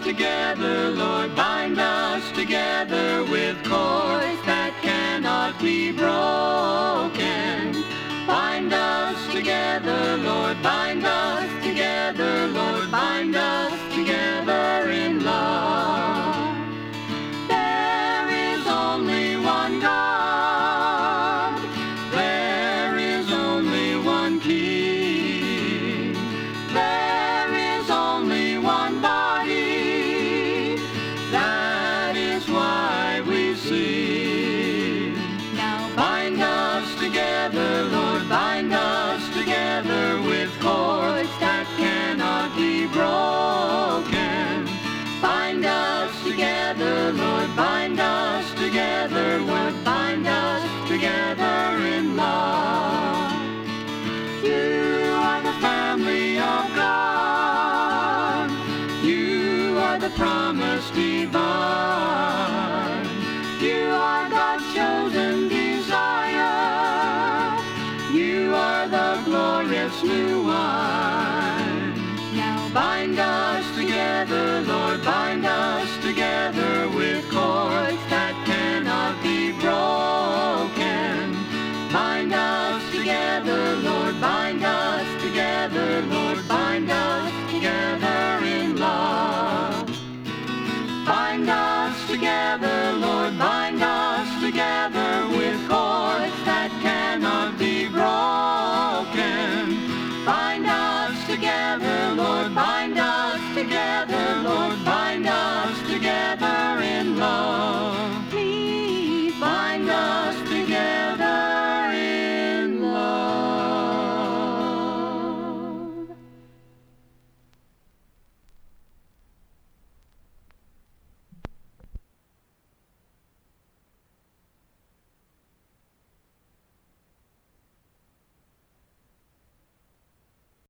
together, Lord, bind us together with cords that cannot be broken. Bind us together, Lord, bind us together, Lord, bind us together in love. There is only one God. There is only one King. Is why we sing. Now Bind us together, Lord, bind us together with cords that cannot be broken. Bind us together, Lord, bind us together, Lord, bind us together in love. You are the family of God. You are the promise divine. Glorious new wine. now Bind us together, Lord, bind us together with cords that cannot be broken. Bind us together, Lord, bind us together, Lord, bind us together in love. Bind us together, Lord, bind us